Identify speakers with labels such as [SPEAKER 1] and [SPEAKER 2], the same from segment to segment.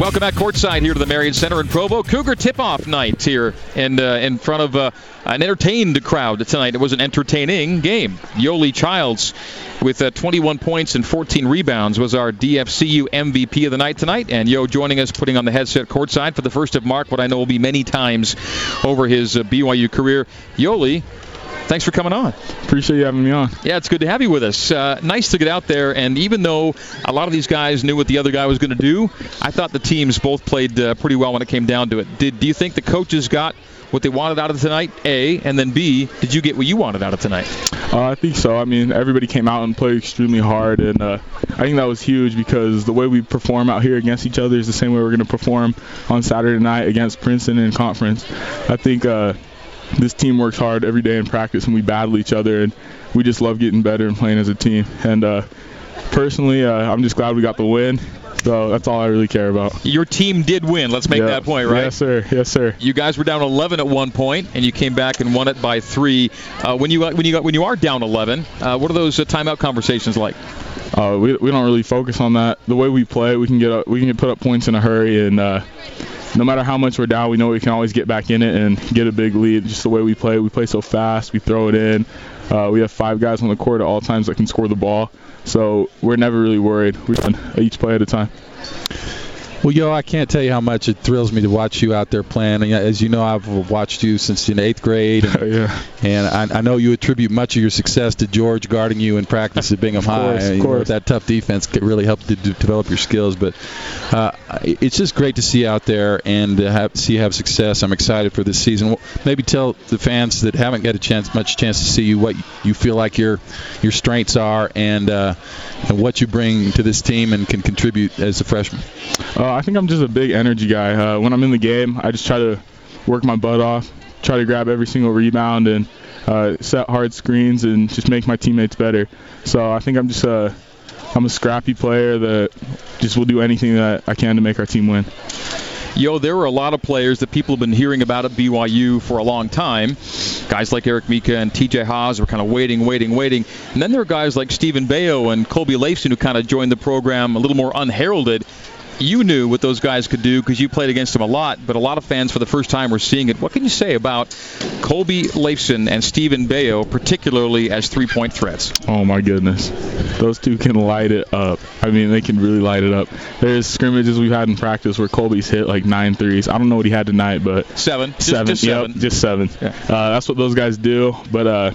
[SPEAKER 1] Welcome back courtside here to the Marriott Center in Provo. Cougar tip-off night here and uh, in front of uh, an entertained crowd tonight. It was an entertaining game. Yoeli Childs with uh, 21 points and 14 rebounds was our DFCU MVP of the night tonight. And Yo joining us, putting on the headset courtside for the first of Mark, what I know will be many times over his uh, BYU career. Yoeli, thanks for coming on.
[SPEAKER 2] Appreciate you having me on.
[SPEAKER 1] Yeah, it's good to have you with us. Uh, nice to get out there, and even though a lot of these guys knew what the other guy was going to do, I thought the teams both played uh, pretty well when it came down to it. Did do you think the coaches got what they wanted out of tonight? A, and then B, did you get what you wanted out of tonight?
[SPEAKER 2] Uh, I think so. I mean, everybody came out and played extremely hard, and uh, I think that was huge because the way we perform out here against each other is the same way we're going to perform on Saturday night against Princeton in conference. I think uh, this team works hard every day in practice, and we battle each other, and we just love getting better and playing as a team. And uh, personally, uh, I'm just glad we got the win. So that's all I really care about.
[SPEAKER 1] Your team did win. Let's make that point, right?
[SPEAKER 2] Yes, sir. Yes, sir.
[SPEAKER 1] You guys were down 11 at one point, and you came back and won it by three. Uh, when you when you when you are down 11, uh, what are those uh, timeout conversations like?
[SPEAKER 2] Uh, we, we don't really focus on that. The way we play, we can get up, we can get put up points in a hurry, and uh, no matter how much we're down, we know we can always get back in it and get a big lead. Just the way we play, we play so fast, we throw it in. Uh, we have five guys on the court at all times that can score the ball, so we're never really worried. We run each play at a time.
[SPEAKER 3] Well, yo, I can't tell you how much it thrills me to watch you out there playing. As you know, I've watched you since in eighth grade, and,
[SPEAKER 2] yeah.
[SPEAKER 3] and I, I know you attribute much of your success to George guarding you in practice at Bingham
[SPEAKER 2] course,
[SPEAKER 3] High.
[SPEAKER 2] of
[SPEAKER 3] You know,
[SPEAKER 2] course.
[SPEAKER 3] that tough defense really helped to d- develop your skills. But uh, it's just great to see you out there and to have, see you have success. I'm excited for this season. Well, Maybe tell the fans that haven't got a chance, much chance to see you, what you feel like your your strengths are, and, uh, and what you bring to this team and can contribute as a freshman.
[SPEAKER 2] Uh, I think I'm just a big energy guy. Uh, when I'm in the game, I just try to work my butt off, try to grab every single rebound, and uh, set hard screens and just make my teammates better. So I think I'm just a I'm a scrappy player that just will do anything that I can to make our team win.
[SPEAKER 1] Yo, there were a lot of players that people have been hearing about at BYU for a long time. Guys like Eric Mika and TJ Haws were kind of waiting, waiting, waiting. And then there are guys like Stephen Bayo and Colby Leifson who kind of joined the program a little more unheralded. You knew what those guys could do because you played against them a lot, but a lot of fans for the first time were seeing it. What can you say about Colby Leifson and Stephen Bayo, particularly as three-point threats?
[SPEAKER 2] Oh my goodness, those two can light it up. I mean, they can really light it up. There's scrimmages we've had in practice where Colby's hit like nine threes. I don't know what he had tonight, but
[SPEAKER 1] Seven.
[SPEAKER 2] Seven.
[SPEAKER 1] Just, seven.
[SPEAKER 2] Yep, just seven.
[SPEAKER 1] Yeah.
[SPEAKER 2] Uh, that's what those guys do. But uh,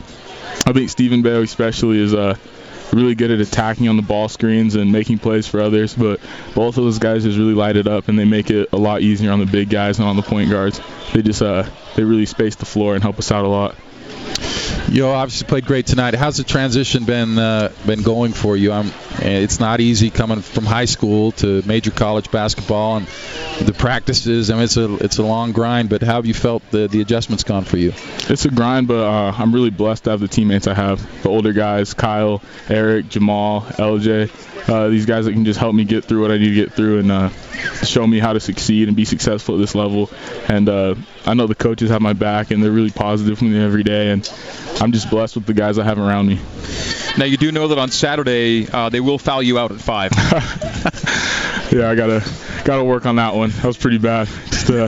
[SPEAKER 2] I think Stephen Bayo especially is uh, really good at attacking on the ball screens and making plays for others. But both of those guys just really light it up, and they make it a lot easier on the big guys and on the point guards. They just uh, they really space the floor and help us out a lot.
[SPEAKER 3] You obviously played great tonight. How's the transition been uh, been going for you? I'm, it's not easy coming from high school to major college basketball and the practices. I mean, it's a it's a long grind. But how have you felt the the adjustments gone for you?
[SPEAKER 2] It's a grind, but uh, I'm really blessed to have the teammates I have. The older guys, Kyle, Eric, Jamal, LJ. Uh, these guys that can just help me get through what I need to get through and uh, show me how to succeed and be successful at this level. And uh, I know the coaches have my back and they're really positive with me every day. And I'm just blessed with the guys I have around me.
[SPEAKER 1] Now you do know that on Saturday uh, they will foul you out at five.
[SPEAKER 2] Yeah, I gotta gotta work on that one. That was pretty bad. Just uh,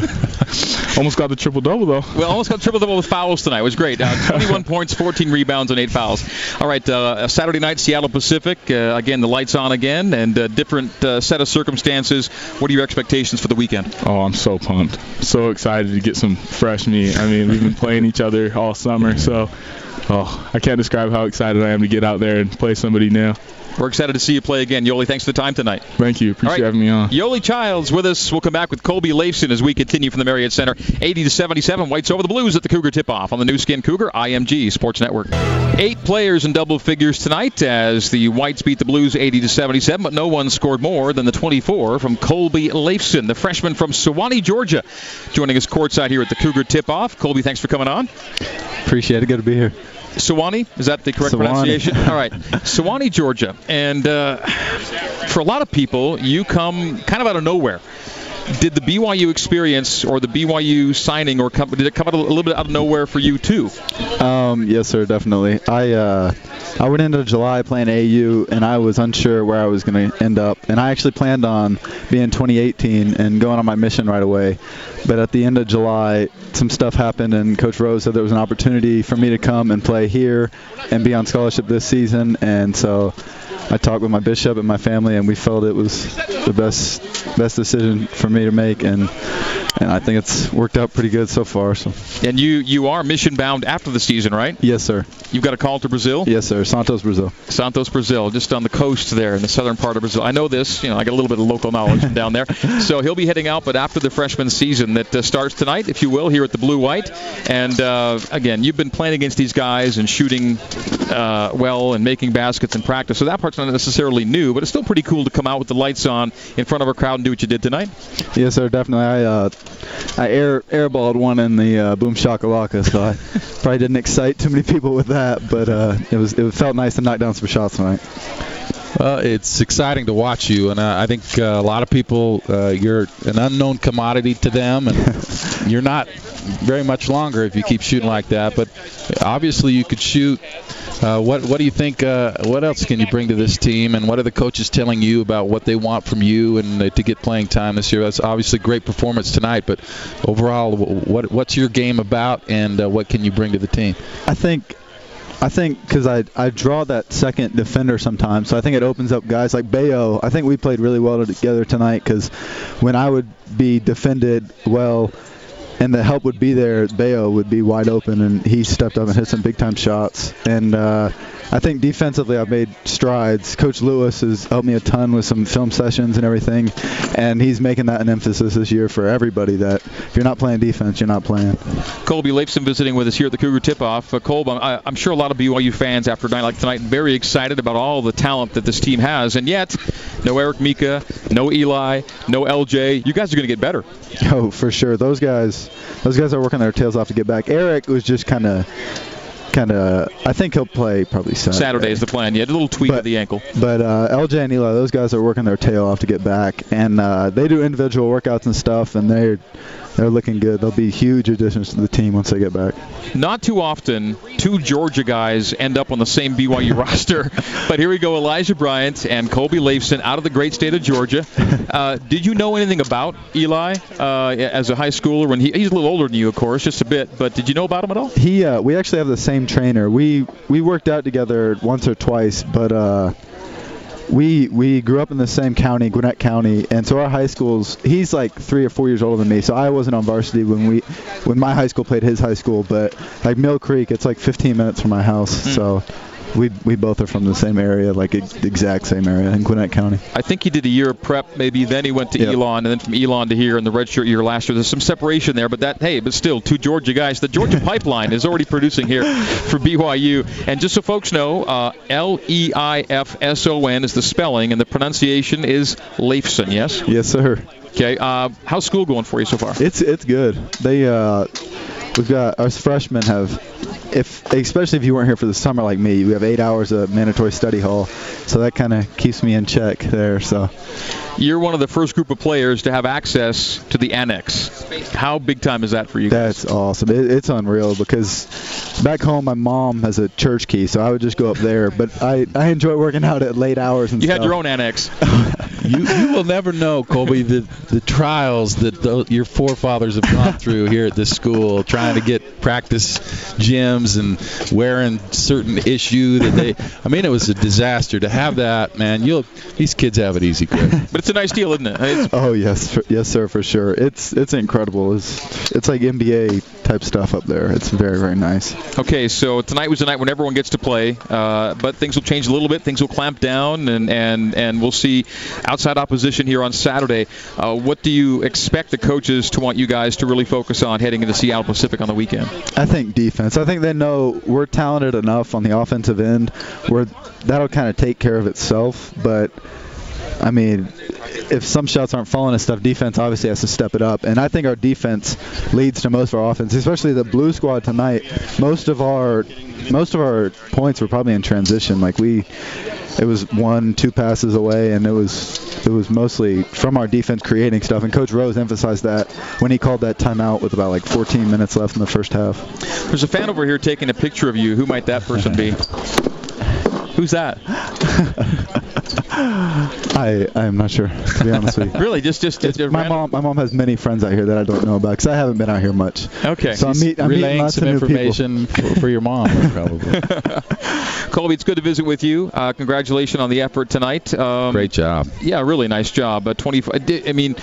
[SPEAKER 2] almost got the triple double though.
[SPEAKER 1] Well, almost got triple double with fouls tonight. It was great. Uh, 21 points, 14 rebounds, and eight fouls. All right, uh, Saturday night, Seattle Pacific. Uh, again, the lights on again, and a different uh, set of circumstances. What are your expectations for the weekend?
[SPEAKER 2] Oh, I'm so pumped. So excited to get some fresh meat. I mean, we've been playing each other all summer, so oh, I can't describe how excited I am to get out there and play somebody new.
[SPEAKER 1] We're excited to see you play again. Yoeli, thanks for the time tonight.
[SPEAKER 2] Thank you. Appreciate
[SPEAKER 1] All right.
[SPEAKER 2] having me on.
[SPEAKER 1] Yoeli Childs with us. We'll come back with Colby Leifson as we continue from the Marriott Center. 80 to 77. Whites over the Blues at the Cougar tip-off on the Nu Skin Cougar IMG Sports Network. Eight players in double figures tonight as the Whites beat the Blues 80 to 77, but no one scored more than the 24 from Colby Leifson, the freshman from Suwanee, Georgia, joining us courtside here at the Cougar tip-off. Colby, thanks for coming on.
[SPEAKER 3] Appreciate it. Good to be here.
[SPEAKER 1] Suwanee, is that the correct
[SPEAKER 3] Suwanee.
[SPEAKER 1] pronunciation? All right, Suwanee, Georgia, and uh, for a lot of people, you come kind of out of nowhere. Did the BYU experience or the BYU signing or come, did it come out a little bit out of nowhere for you too?
[SPEAKER 4] Um, yes, sir, definitely. I uh, I went into July playing AU, and I was unsure where I was going to end up. And I actually planned on being 2018 and going on my mission right away. But at the end of July, some stuff happened, and Coach Rose said there was an opportunity for me to come and play here and be on scholarship this season. And so I talked with my bishop and my family, and we felt it was the best best decision for me to make, and and I think it's worked out pretty good so far. So.
[SPEAKER 1] And you you are mission bound after the season, right?
[SPEAKER 4] Yes, sir.
[SPEAKER 1] You've got a call to Brazil.
[SPEAKER 4] Yes, sir. Santos, Brazil.
[SPEAKER 1] Santos, Brazil, just on the coast there in the southern part of Brazil. I know this. You know, I got a little bit of local knowledge down there. So he'll be heading out, but after the freshman season that uh, starts tonight, if you will, here at the Blue White. And uh, again, you've been playing against these guys and shooting uh, well and making baskets in practice. So that part's not necessarily new, but it's still pretty cool to come out with the lights on in front of a crowd and do what you did tonight.
[SPEAKER 4] Yes, sir. Definitely. I uh, I air airballed one in the uh, boom shakalaka, so I probably didn't excite too many people with that, but uh, it was it felt nice to knock down some shots tonight.
[SPEAKER 3] Well, it's exciting to watch you, and uh, I think uh, a lot of people, uh, you're an unknown commodity to them, and you're not very much longer if you keep shooting like that. But obviously, you could shoot. Uh, what what do you think? Uh, what else can you bring to this team, and what are the coaches telling you about what they want from you and uh, to get playing time this year? That's obviously great performance tonight, but overall, what what's your game about, and uh, what can you bring to the team?
[SPEAKER 4] I think I think because I, I draw that second defender sometimes, so I think it opens up guys like Bayo. I think we played really well together tonight because when I would be defended well and the help would be there, Bayo would be wide open, and he stepped up and hit some big time shots. And uh, I think defensively, I've made strides. Coach Lewis has helped me a ton with some film sessions and everything, and he's making that an emphasis this year for everybody that if you're not playing defense, you're not playing.
[SPEAKER 1] Colby Leifson visiting with us here at the Cougar Tip-Off. Uh, Colby, I, I'm sure a lot of BYU fans after a night like tonight very excited about all the talent that this team has, and yet no Eric Mika, no Eli, no LJ. You guys are going to get better.
[SPEAKER 4] Oh, for sure. Those guys, those guys are working their tails off to get back. Eric was just kind of kind of. I think he'll play probably Saturday.
[SPEAKER 1] Saturday is the plan. Yeah, a little tweak
[SPEAKER 4] But-
[SPEAKER 1] of the ankle.
[SPEAKER 4] But uh, LJ and Eli, those guys are working their tail off to get back, and uh, they do individual workouts and stuff, and they're they're looking good. They'll be huge additions to the team once they get back.
[SPEAKER 1] Not too often, two Georgia guys end up on the same BYU roster. But here we go, Elijah Bryant and Colby Leifson out of the great state of Georgia. Uh, did you know anything about Eli uh, as a high schooler? When he, he's a little older than you, of course, just a bit. But did you know about him at all?
[SPEAKER 4] He, uh, we actually have the same trainer. We we worked out together once or twice, but uh, we we grew up in the same county, Gwinnett County, and so our high schools. He's like three or four years older than me, so I wasn't on varsity when we when my high school played his high school. But like Mill Creek, it's like 15 minutes from my house, so. We, we both are from the same area, like the exact same area in Gwinnett County.
[SPEAKER 1] I think he did a year of prep, maybe. Then he went to
[SPEAKER 4] Yeah.
[SPEAKER 1] Elon, and then from Elon to here in the redshirt year last year. There's some separation there, but that hey, but still, two Georgia guys. The Georgia pipeline is already producing here for BYU. And just so folks know, uh, L E I F S O N is the spelling, and the pronunciation is Leifson. Yes.
[SPEAKER 4] Yes, sir.
[SPEAKER 1] Okay. Uh, how's school going for you so far?
[SPEAKER 4] It's it's good. They uh, we've got our freshmen have, if especially if you weren't here for the summer like me, we have eight hours of mandatory study hall, so that kind of keeps me in check there. So
[SPEAKER 1] You're one of the first group of players to have access to the annex. How big time is that for you? guys?
[SPEAKER 4] that's awesome. It, it's unreal because back home my mom has a church key, so I would just go up there. But I I enjoy working out at late hours and stuff.
[SPEAKER 1] You
[SPEAKER 4] stuff.
[SPEAKER 1] had your own annex.
[SPEAKER 3] you, you will never know, Colby, the, the trials that tho- your forefathers have gone through here at this school, trying to get practice gyms and wearing certain issue that they. I mean, it was a disaster to have that. Man, you'll these kids have it easy, Greg.
[SPEAKER 1] But it's a nice deal, isn't it? It's,
[SPEAKER 4] Oh yes, for, yes sir, for sure. It's it's incredible. It's it's like NBA type stuff up there. It's very very nice.
[SPEAKER 1] Okay, so tonight was the night when everyone gets to play, uh, but things will change a little bit. Things will clamp down, and and and we'll see outside opposition here on Saturday. Uh, what do you expect the coaches to want you guys to really focus on heading into Seattle Pacific on the weekend?
[SPEAKER 4] I think defense. I think they know we're talented enough on the offensive end where that'll kind of take care of itself. But I mean, if some shots aren't falling and stuff, defense obviously has to step it up. And I think our defense leads to most of our offense, especially the blue squad tonight. Most of our most of our points were probably in transition. Like we it was one, two passes away, and it was it was mostly from our defense creating stuff. And Coach Rose emphasized that when he called that timeout with about like 14 minutes left in the first half.
[SPEAKER 1] There's a fan over here taking a picture of you. Who might that person be? Who's that?
[SPEAKER 4] I I'm not sure to be honest with you.
[SPEAKER 1] Really, just just, just
[SPEAKER 4] my
[SPEAKER 1] random-
[SPEAKER 4] mom my mom has many friends out here that I don't know about because I haven't been out here much.
[SPEAKER 1] Okay.
[SPEAKER 4] So I'm, meet, I'm meeting
[SPEAKER 3] Relaying
[SPEAKER 4] lots
[SPEAKER 3] some
[SPEAKER 4] of new people.
[SPEAKER 3] information for, for your mom, probably.
[SPEAKER 1] Colby, it's good to visit with you. Uh, congratulations on the effort tonight. Um,
[SPEAKER 3] Great job.
[SPEAKER 1] Yeah, really nice job. Uh, 20. I mean,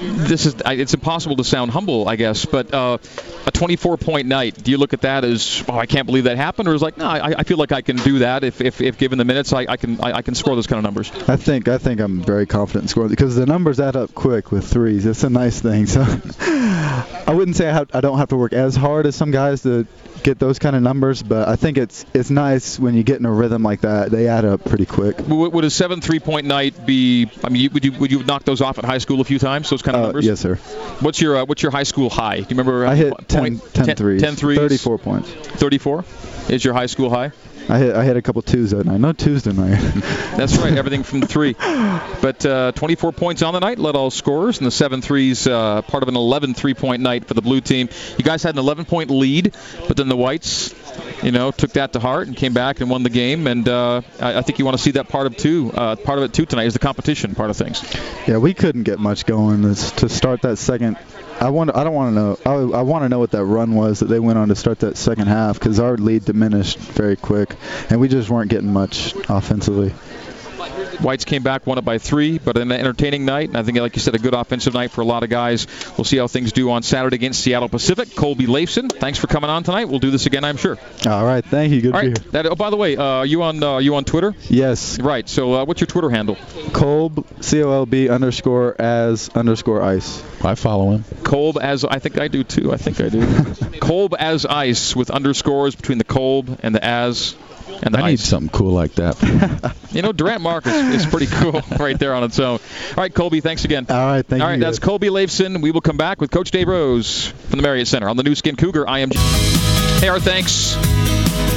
[SPEAKER 1] this is. I- It's impossible to sound humble, I guess, but uh, a 24-point night. Do you look at that as, oh, I can't believe that happened, or is like, no, I, I feel like I can do that if, if, if given the minutes, I, I can I, I can score those kind of numbers.
[SPEAKER 4] I think I think I'm very confident in scoring because the numbers add up quick with threes. It's a nice thing. So I wouldn't say I, have, I don't have to work as hard as some guys to get those kind of numbers, but I think it's it's nice when you get in a rhythm like that. They add up pretty quick.
[SPEAKER 1] Would, would a seven three-point night be? I mean, would you would you knock those off at high school a few times? Those kind of
[SPEAKER 4] Uh,
[SPEAKER 1] numbers.
[SPEAKER 4] yes, sir.
[SPEAKER 1] What's your uh, What's your high school high? Do you remember?
[SPEAKER 4] I hit
[SPEAKER 1] point-
[SPEAKER 4] 10, 10,
[SPEAKER 1] 10
[SPEAKER 4] threes.
[SPEAKER 1] 10 threes.
[SPEAKER 4] 34 points.
[SPEAKER 1] 34 is your high school high.
[SPEAKER 4] I hit I hit a couple twos that night. No twos tonight.
[SPEAKER 1] That's right, everything from three. But uh, 24 points on the night, led all scorers, and the seven threes, uh, part of an 11 three-point night for the blue team. You guys had an 11-point lead, but then the whites, you know, took that to heart and came back and won the game. And uh, I, I think you want to see that part of two, uh, part of it too tonight is the competition part of things.
[SPEAKER 4] yeah, we couldn't get much going to start that second. I want. I don't want to know. I, I want to know what that run was that they went on to start that second half because our lead diminished very quick, and we just weren't getting much offensively.
[SPEAKER 1] Whites came back, won it by three, but an entertaining night. And I think, like you said, a good offensive night for a lot of guys. We'll see how things do on Saturday against Seattle Pacific. Colby Leifson, thanks for coming on tonight. We'll do this again, I'm sure.
[SPEAKER 4] All right, thank you. Good
[SPEAKER 1] All
[SPEAKER 4] to be here.
[SPEAKER 1] That, oh, by the way, uh, are you on uh, are you on Twitter?
[SPEAKER 4] Yes,
[SPEAKER 1] Right. So, uh, what's your Twitter handle?
[SPEAKER 4] Colb C O L B underscore as underscore ice.
[SPEAKER 3] I follow him.
[SPEAKER 1] Colb as I think I do too. I think I do. Colb as ice with underscores between the Colb and the as and the
[SPEAKER 3] I need something cool like that.
[SPEAKER 1] You know, Durant Mark is is, pretty cool right there on its own. All right, Colby, thanks again.
[SPEAKER 4] All right, thank
[SPEAKER 1] All
[SPEAKER 4] you.
[SPEAKER 1] right, that's. Colby Leifson. We will come back with Coach Dave Rose from the Marriott Center on the Nu Skin Cougar. I am. Hey, our thanks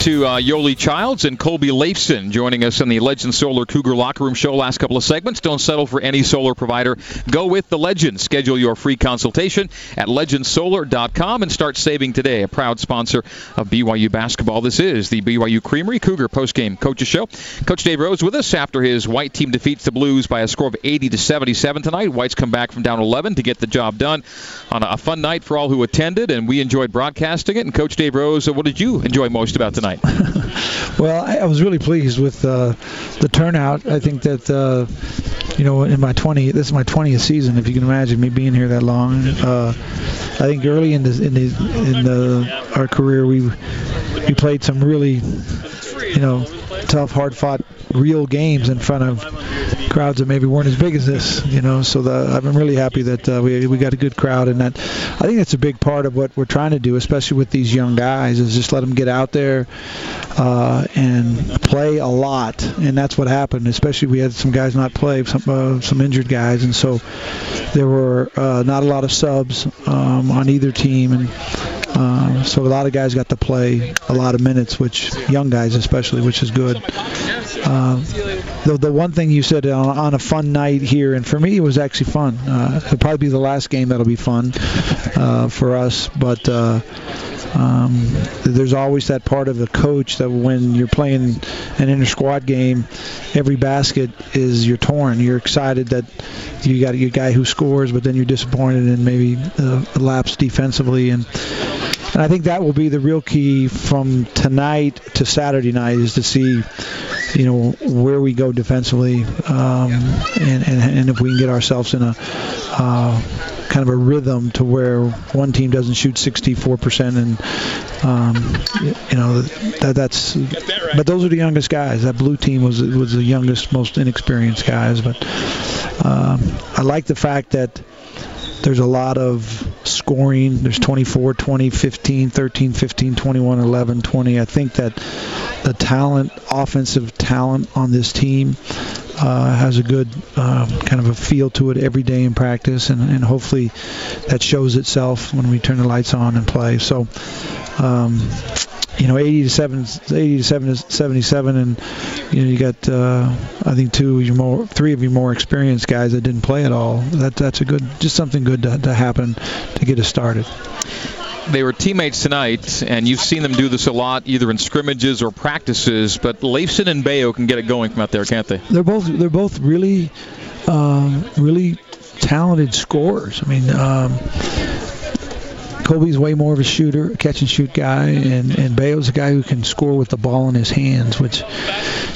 [SPEAKER 1] to uh, Yoeli Childs and Colby Leifson joining us on the Legend Solar Cougar Locker Room Show. Last couple of segments. Don't settle for any solar provider. Go with the Legend. Schedule your free consultation at legendsolar.com and start saving today. A proud sponsor of BYU basketball. This is the BYU Creamery Cougar postgame coaches show. Coach Dave Rose with us after his white team defeats the Blues by a score of 80 to 77 tonight. Whites come back from down 11 to get the job done on a fun night for all who attended, and we enjoyed broadcasting it. And Coach Dave Rose, what did you enjoy most about tonight?
[SPEAKER 5] Well, I, I was really pleased with uh, the turnout. I think that uh, you know, in my 20, this is my 20th season. If you can imagine me being here that long, uh, I think early in the in the in the, our career, we we played some really, you know, tough, hard-fought, real games in front of crowds that maybe weren't as big as this. You know, so the, I'm really happy that uh, we we got a good crowd, and that I think that's a big part of what we're trying to do, especially with these young guys, is just let them get out there uh, and play a lot, and that's what happened. Especially we had some guys not play, some uh, some injured guys, and so there were uh, not a lot of subs um, on either team, and uh, so a lot of guys got to play a lot of minutes, which young guys especially, which is good. Uh, the, the one thing you said on, on a fun night here, and for me it was actually fun. Uh, it'll probably be the last game that'll be fun uh, for us, but uh, um, there's always that part of the coach that when you're playing an inter squad game, every basket is you're torn. You're excited that you got your guy who scores, but then you're disappointed and maybe uh, lapse defensively and. And I think that will be the real key from tonight to Saturday night is to see, you know, where we go defensively, um, and, and and if we can get ourselves in a uh, kind of a rhythm to where one team doesn't shoot 64% and um, you know that that's but those are the youngest guys. That blue team was was the youngest most inexperienced guys but um, I like the fact that there's a lot of scoring. There's 24, 20, 15, 13, 15, 21, 11, 20. I think that the talent, offensive talent on this team uh, has a good uh, kind of a feel to it every day in practice, and, and hopefully that shows itself when we turn the lights on and play. So um, you know, 80 to 7, 80 to 7 77, and you know, you got uh, I think two of your more, three of your more experienced guys that didn't play at all. That that's a good, just something good to, to happen to get us started.
[SPEAKER 1] They were teammates tonight, and you've seen them do this a lot, either in scrimmages or practices. But Leifson and Bayo can get it going from out there, can't they?
[SPEAKER 5] They're both they're both really, um, really talented scorers. I mean. Um, Colby's way more of a shooter, catch and shoot guy, and and Bayo's a guy who can score with the ball in his hands, which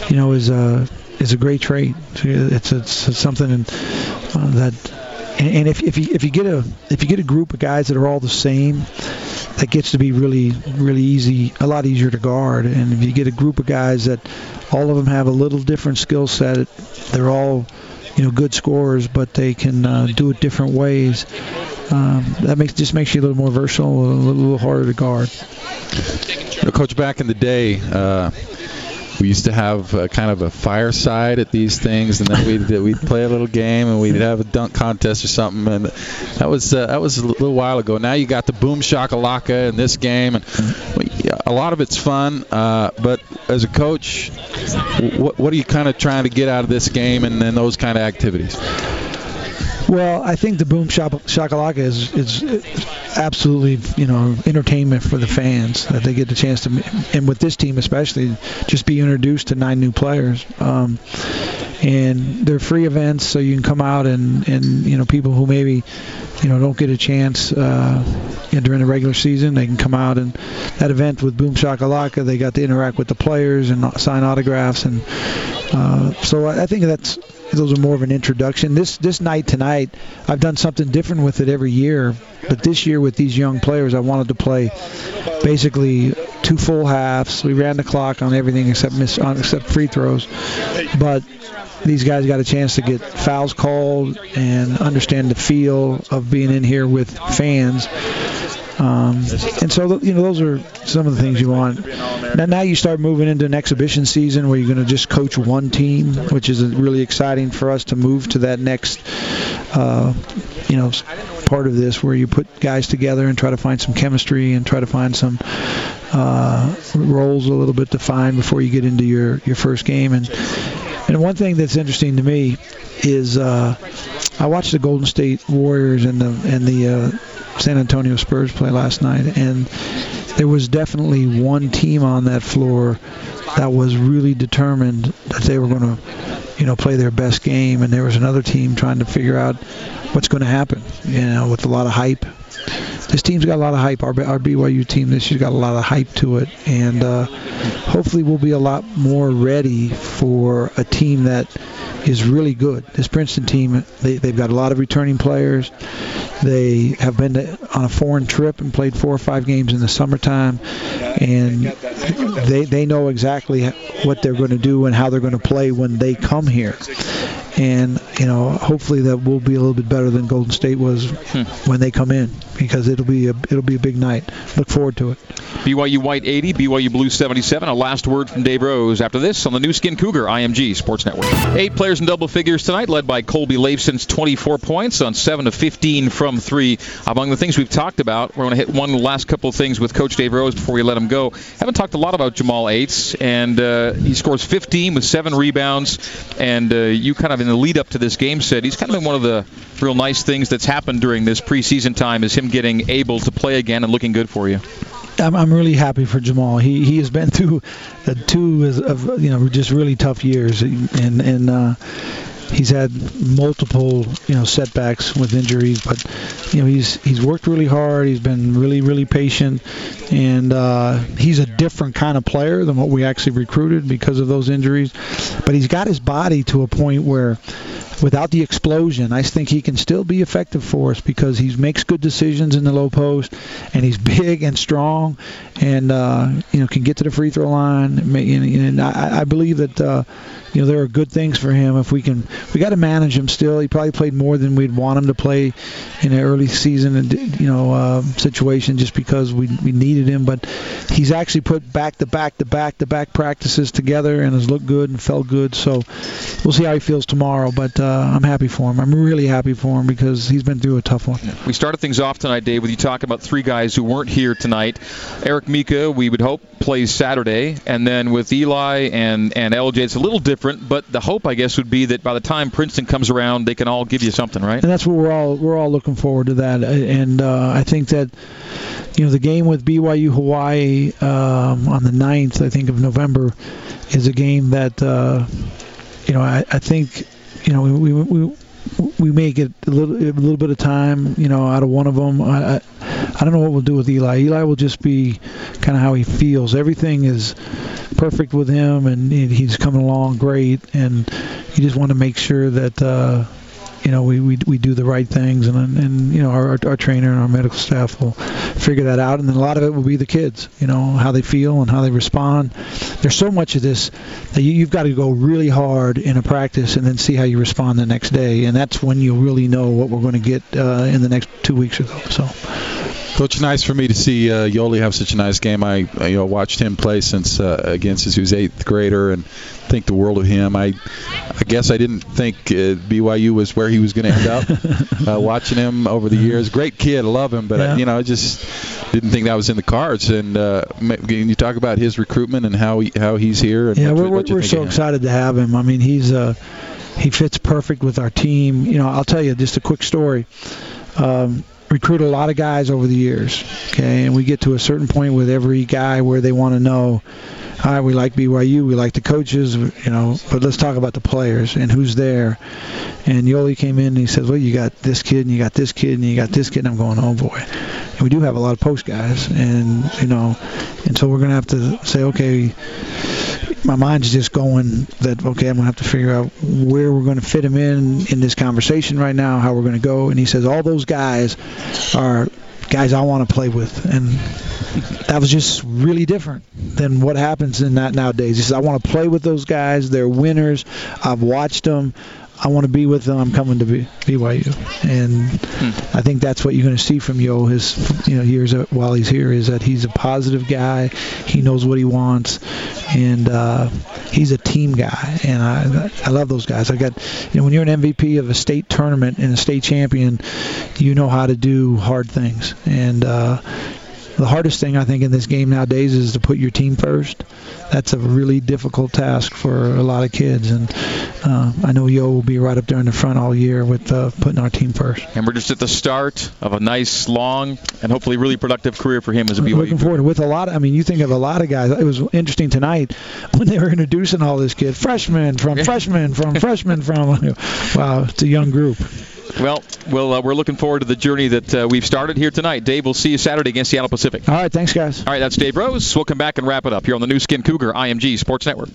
[SPEAKER 5] you know is a is a great trait. It's it's, it's something uh, that and, and if, if you if you get a if you get a group of guys that are all the same, that gets to be really really easy, a lot easier to guard. And if you get a group of guys that all of them have a little different skill set, they're all you know good scorers, but they can uh, do it different ways. Um, that makes just makes you a little more versatile, a little, a little harder to guard.
[SPEAKER 3] Coach, back in the day, uh, we used to have a, kind of a fireside at these things, and then we'd we'd play a little game, and we'd have a dunk contest or something, and that was uh, that was a little while ago. Now you got the boom shakalaka in this game, and a lot of it's fun. Uh, but as a coach, what what are you kind of trying to get out of this game and then those kind of activities?
[SPEAKER 5] Well, I think the boom shakalaka is is absolutely you know entertainment for the fans that they get the chance to, and with this team especially, just be introduced to nine new players. Um, and they're free events, so you can come out and and you know people who maybe you know don't get a chance uh, during the regular season, they can come out and that event with Boom Shakalaka, they got to interact with the players and sign autographs, and uh, so I think that's those are more of an introduction. This this night tonight, I've done something different with it every year, but this year with these young players, I wanted to play basically two full halves. We ran the clock on everything except miss on except free throws, but these guys got a chance to get fouls called and understand the feel of being in here with fans. Um, and so, you know, those are some of the things you want. Now, now you start moving into an exhibition season where you're going to just coach one team, which is really exciting for us to move to that next, uh, you know, part of this where you put guys together and try to find some chemistry and try to find some uh, roles a little bit defined before you get into your, your first game. And and one thing that's interesting to me is uh, I watched the Golden State Warriors and the and the uh, San Antonio Spurs play last night, and there was definitely one team on that floor that was really determined that they were going to, you know, play their best game, and there was another team trying to figure out what's going to happen, you know, with a lot of hype. This team's got a lot of hype. Our, our BYU team this year's got a lot of hype to it, and uh, hopefully we'll be a lot more ready for a team that is really good. This Princeton team, they, they've got a lot of returning players. They have been to, on a foreign trip and played four or five games in the summertime, and they they know exactly what they're going to do and how they're going to play when they come here and you know hopefully that will be a little bit better than Golden State was hmm. when they come in because it'll be a it'll be a big night. Look forward to it.
[SPEAKER 1] BYU White 80, BYU Blue 77. A last word from Dave Rose after this on the Nu Skin Cougar IMG Sports Network. Eight players in double figures tonight, led by Colby Leifson's 24 points on 7 of 15 from three. Among the things we've talked about, we're going to hit one last couple of things with Coach Dave Rose before we let him go. Haven't talked a lot about Jamal Aytes, and uh, he scores 15 with seven rebounds, and uh, you kind of in the lead up to this game said he's kind of been one of the real nice things that's happened during this preseason time is him getting able to play again and looking good for you.
[SPEAKER 5] I'm, I'm really happy for Jamal. He he has been through uh, two of you know just really tough years, and and uh, he's had multiple you know setbacks with injuries, but you know he's he's worked really hard. He's been really really patient, and uh, he's a different kind of player than what we actually recruited because of those injuries. But he's got his body to a point where without the explosion, I think he can still be effective for us because he makes good decisions in the low post, and he's big and strong, and uh, you know can get to the free throw line. And I, I believe that uh, you know there are good things for him if we can. We got to manage him still. He probably played more than we'd want him to play in an early season you know uh, situation just because we we needed him. But he's actually put back to back to back to back practices together and has looked good and felt good. So we'll see how he feels tomorrow. But uh, uh, I'm happy for him. I'm really happy for him because he's been through a tough one.
[SPEAKER 1] We started things off tonight, Dave, with you talking about three guys who weren't here tonight. Eric Mika, we would hope plays Saturday, and then with Eli and and LJ, it's a little different. But the hope, I guess, would be that by the time Princeton comes around, they can all give you something, right?
[SPEAKER 5] And that's what we're all we're all looking forward to that. And uh, I think that you know the game with BYU Hawaii um, on the 9th, I think of November, is a game that uh, you know I, I think you know we, we, we we may get a little a little bit of time, you know, out of one of them. I, I, I don't know what we'll do with Eli. Eli will just be kind of how he feels. Everything is perfect with him, and he's coming along great. And you just want to make sure that uh, you know we, we we do the right things, and and you know our our trainer and our medical staff will figure that out. And then a lot of it will be the kids, you know, how they feel and how they respond. There's so much of this that you, you've got to go really hard in a practice and then see how you respond the next day, and that's when you'll really know what we're going to get uh, in the next two weeks or so. So.
[SPEAKER 3] Coach, nice for me to see uh, Yoeli have such a nice game. I, you know watched him play since uh, again since he was eighth grader and think the world of him. I I guess I didn't think uh, BYU was where he was going to end up. uh, watching him over the years, great kid, I love him, but yeah. I, you know I just didn't think that was in the cards. And uh, can you talk about his recruitment and how he, how he's here?
[SPEAKER 5] yeah, we're, we're so excited to have him. I mean, he's uh, he fits perfect with our team. You know, I'll tell you just a quick story. Um, recruit a lot of guys over the years. Okay, and we get to a certain point with every guy where they want to know, all right, we like BYU, we like the coaches, you know, but let's talk about the players and who's there. And Yoeli came in and he said, well, you got this kid and you got this kid and you got this kid. And I'm going, oh boy. And we do have a lot of post guys, and you know, and so we're gonna have to say, okay my mind's just going that okay, I'm gonna have to figure out where we're to fit him in in this conversation right now, how we're to go. And he says all those guys are guys I want to play with, and that was just really different than what happens in that nowadays. He says I want to play with those guys. They're winners. I've watched them. I want to be with them. I'm coming to be, BYU, and hmm. I think that's what you're going to see from Yo. His you know years while he's here is that he's a positive guy. He knows what he wants, and uh, he's a team guy. And I I love those guys. I got you know when you're an MVP of a state tournament and a state champion, you know how to do hard things. And uh, the hardest thing I think in this game nowadays is to put your team first. That's a really difficult task for a lot of kids, and uh, I know Yo will be right up there in the front all year with uh, putting our team first.
[SPEAKER 1] And we're just at the start of a nice, long, and hopefully really productive career for him as a BYU.
[SPEAKER 5] Looking forward with a lot. Of, I mean, you think of a lot of guys. It was interesting tonight when they were introducing all this kid, freshmen from freshmen from freshmen from. Wow, it's a young group.
[SPEAKER 1] Well, well, uh, we're looking forward to the journey that uh, we've started here tonight. Dave, we'll see you Saturday against Seattle Pacific.
[SPEAKER 5] All right, thanks, guys.
[SPEAKER 1] All right, that's Dave Rose. We'll come back and wrap it up here on the Nu Skin Cougar IMG Sports Network.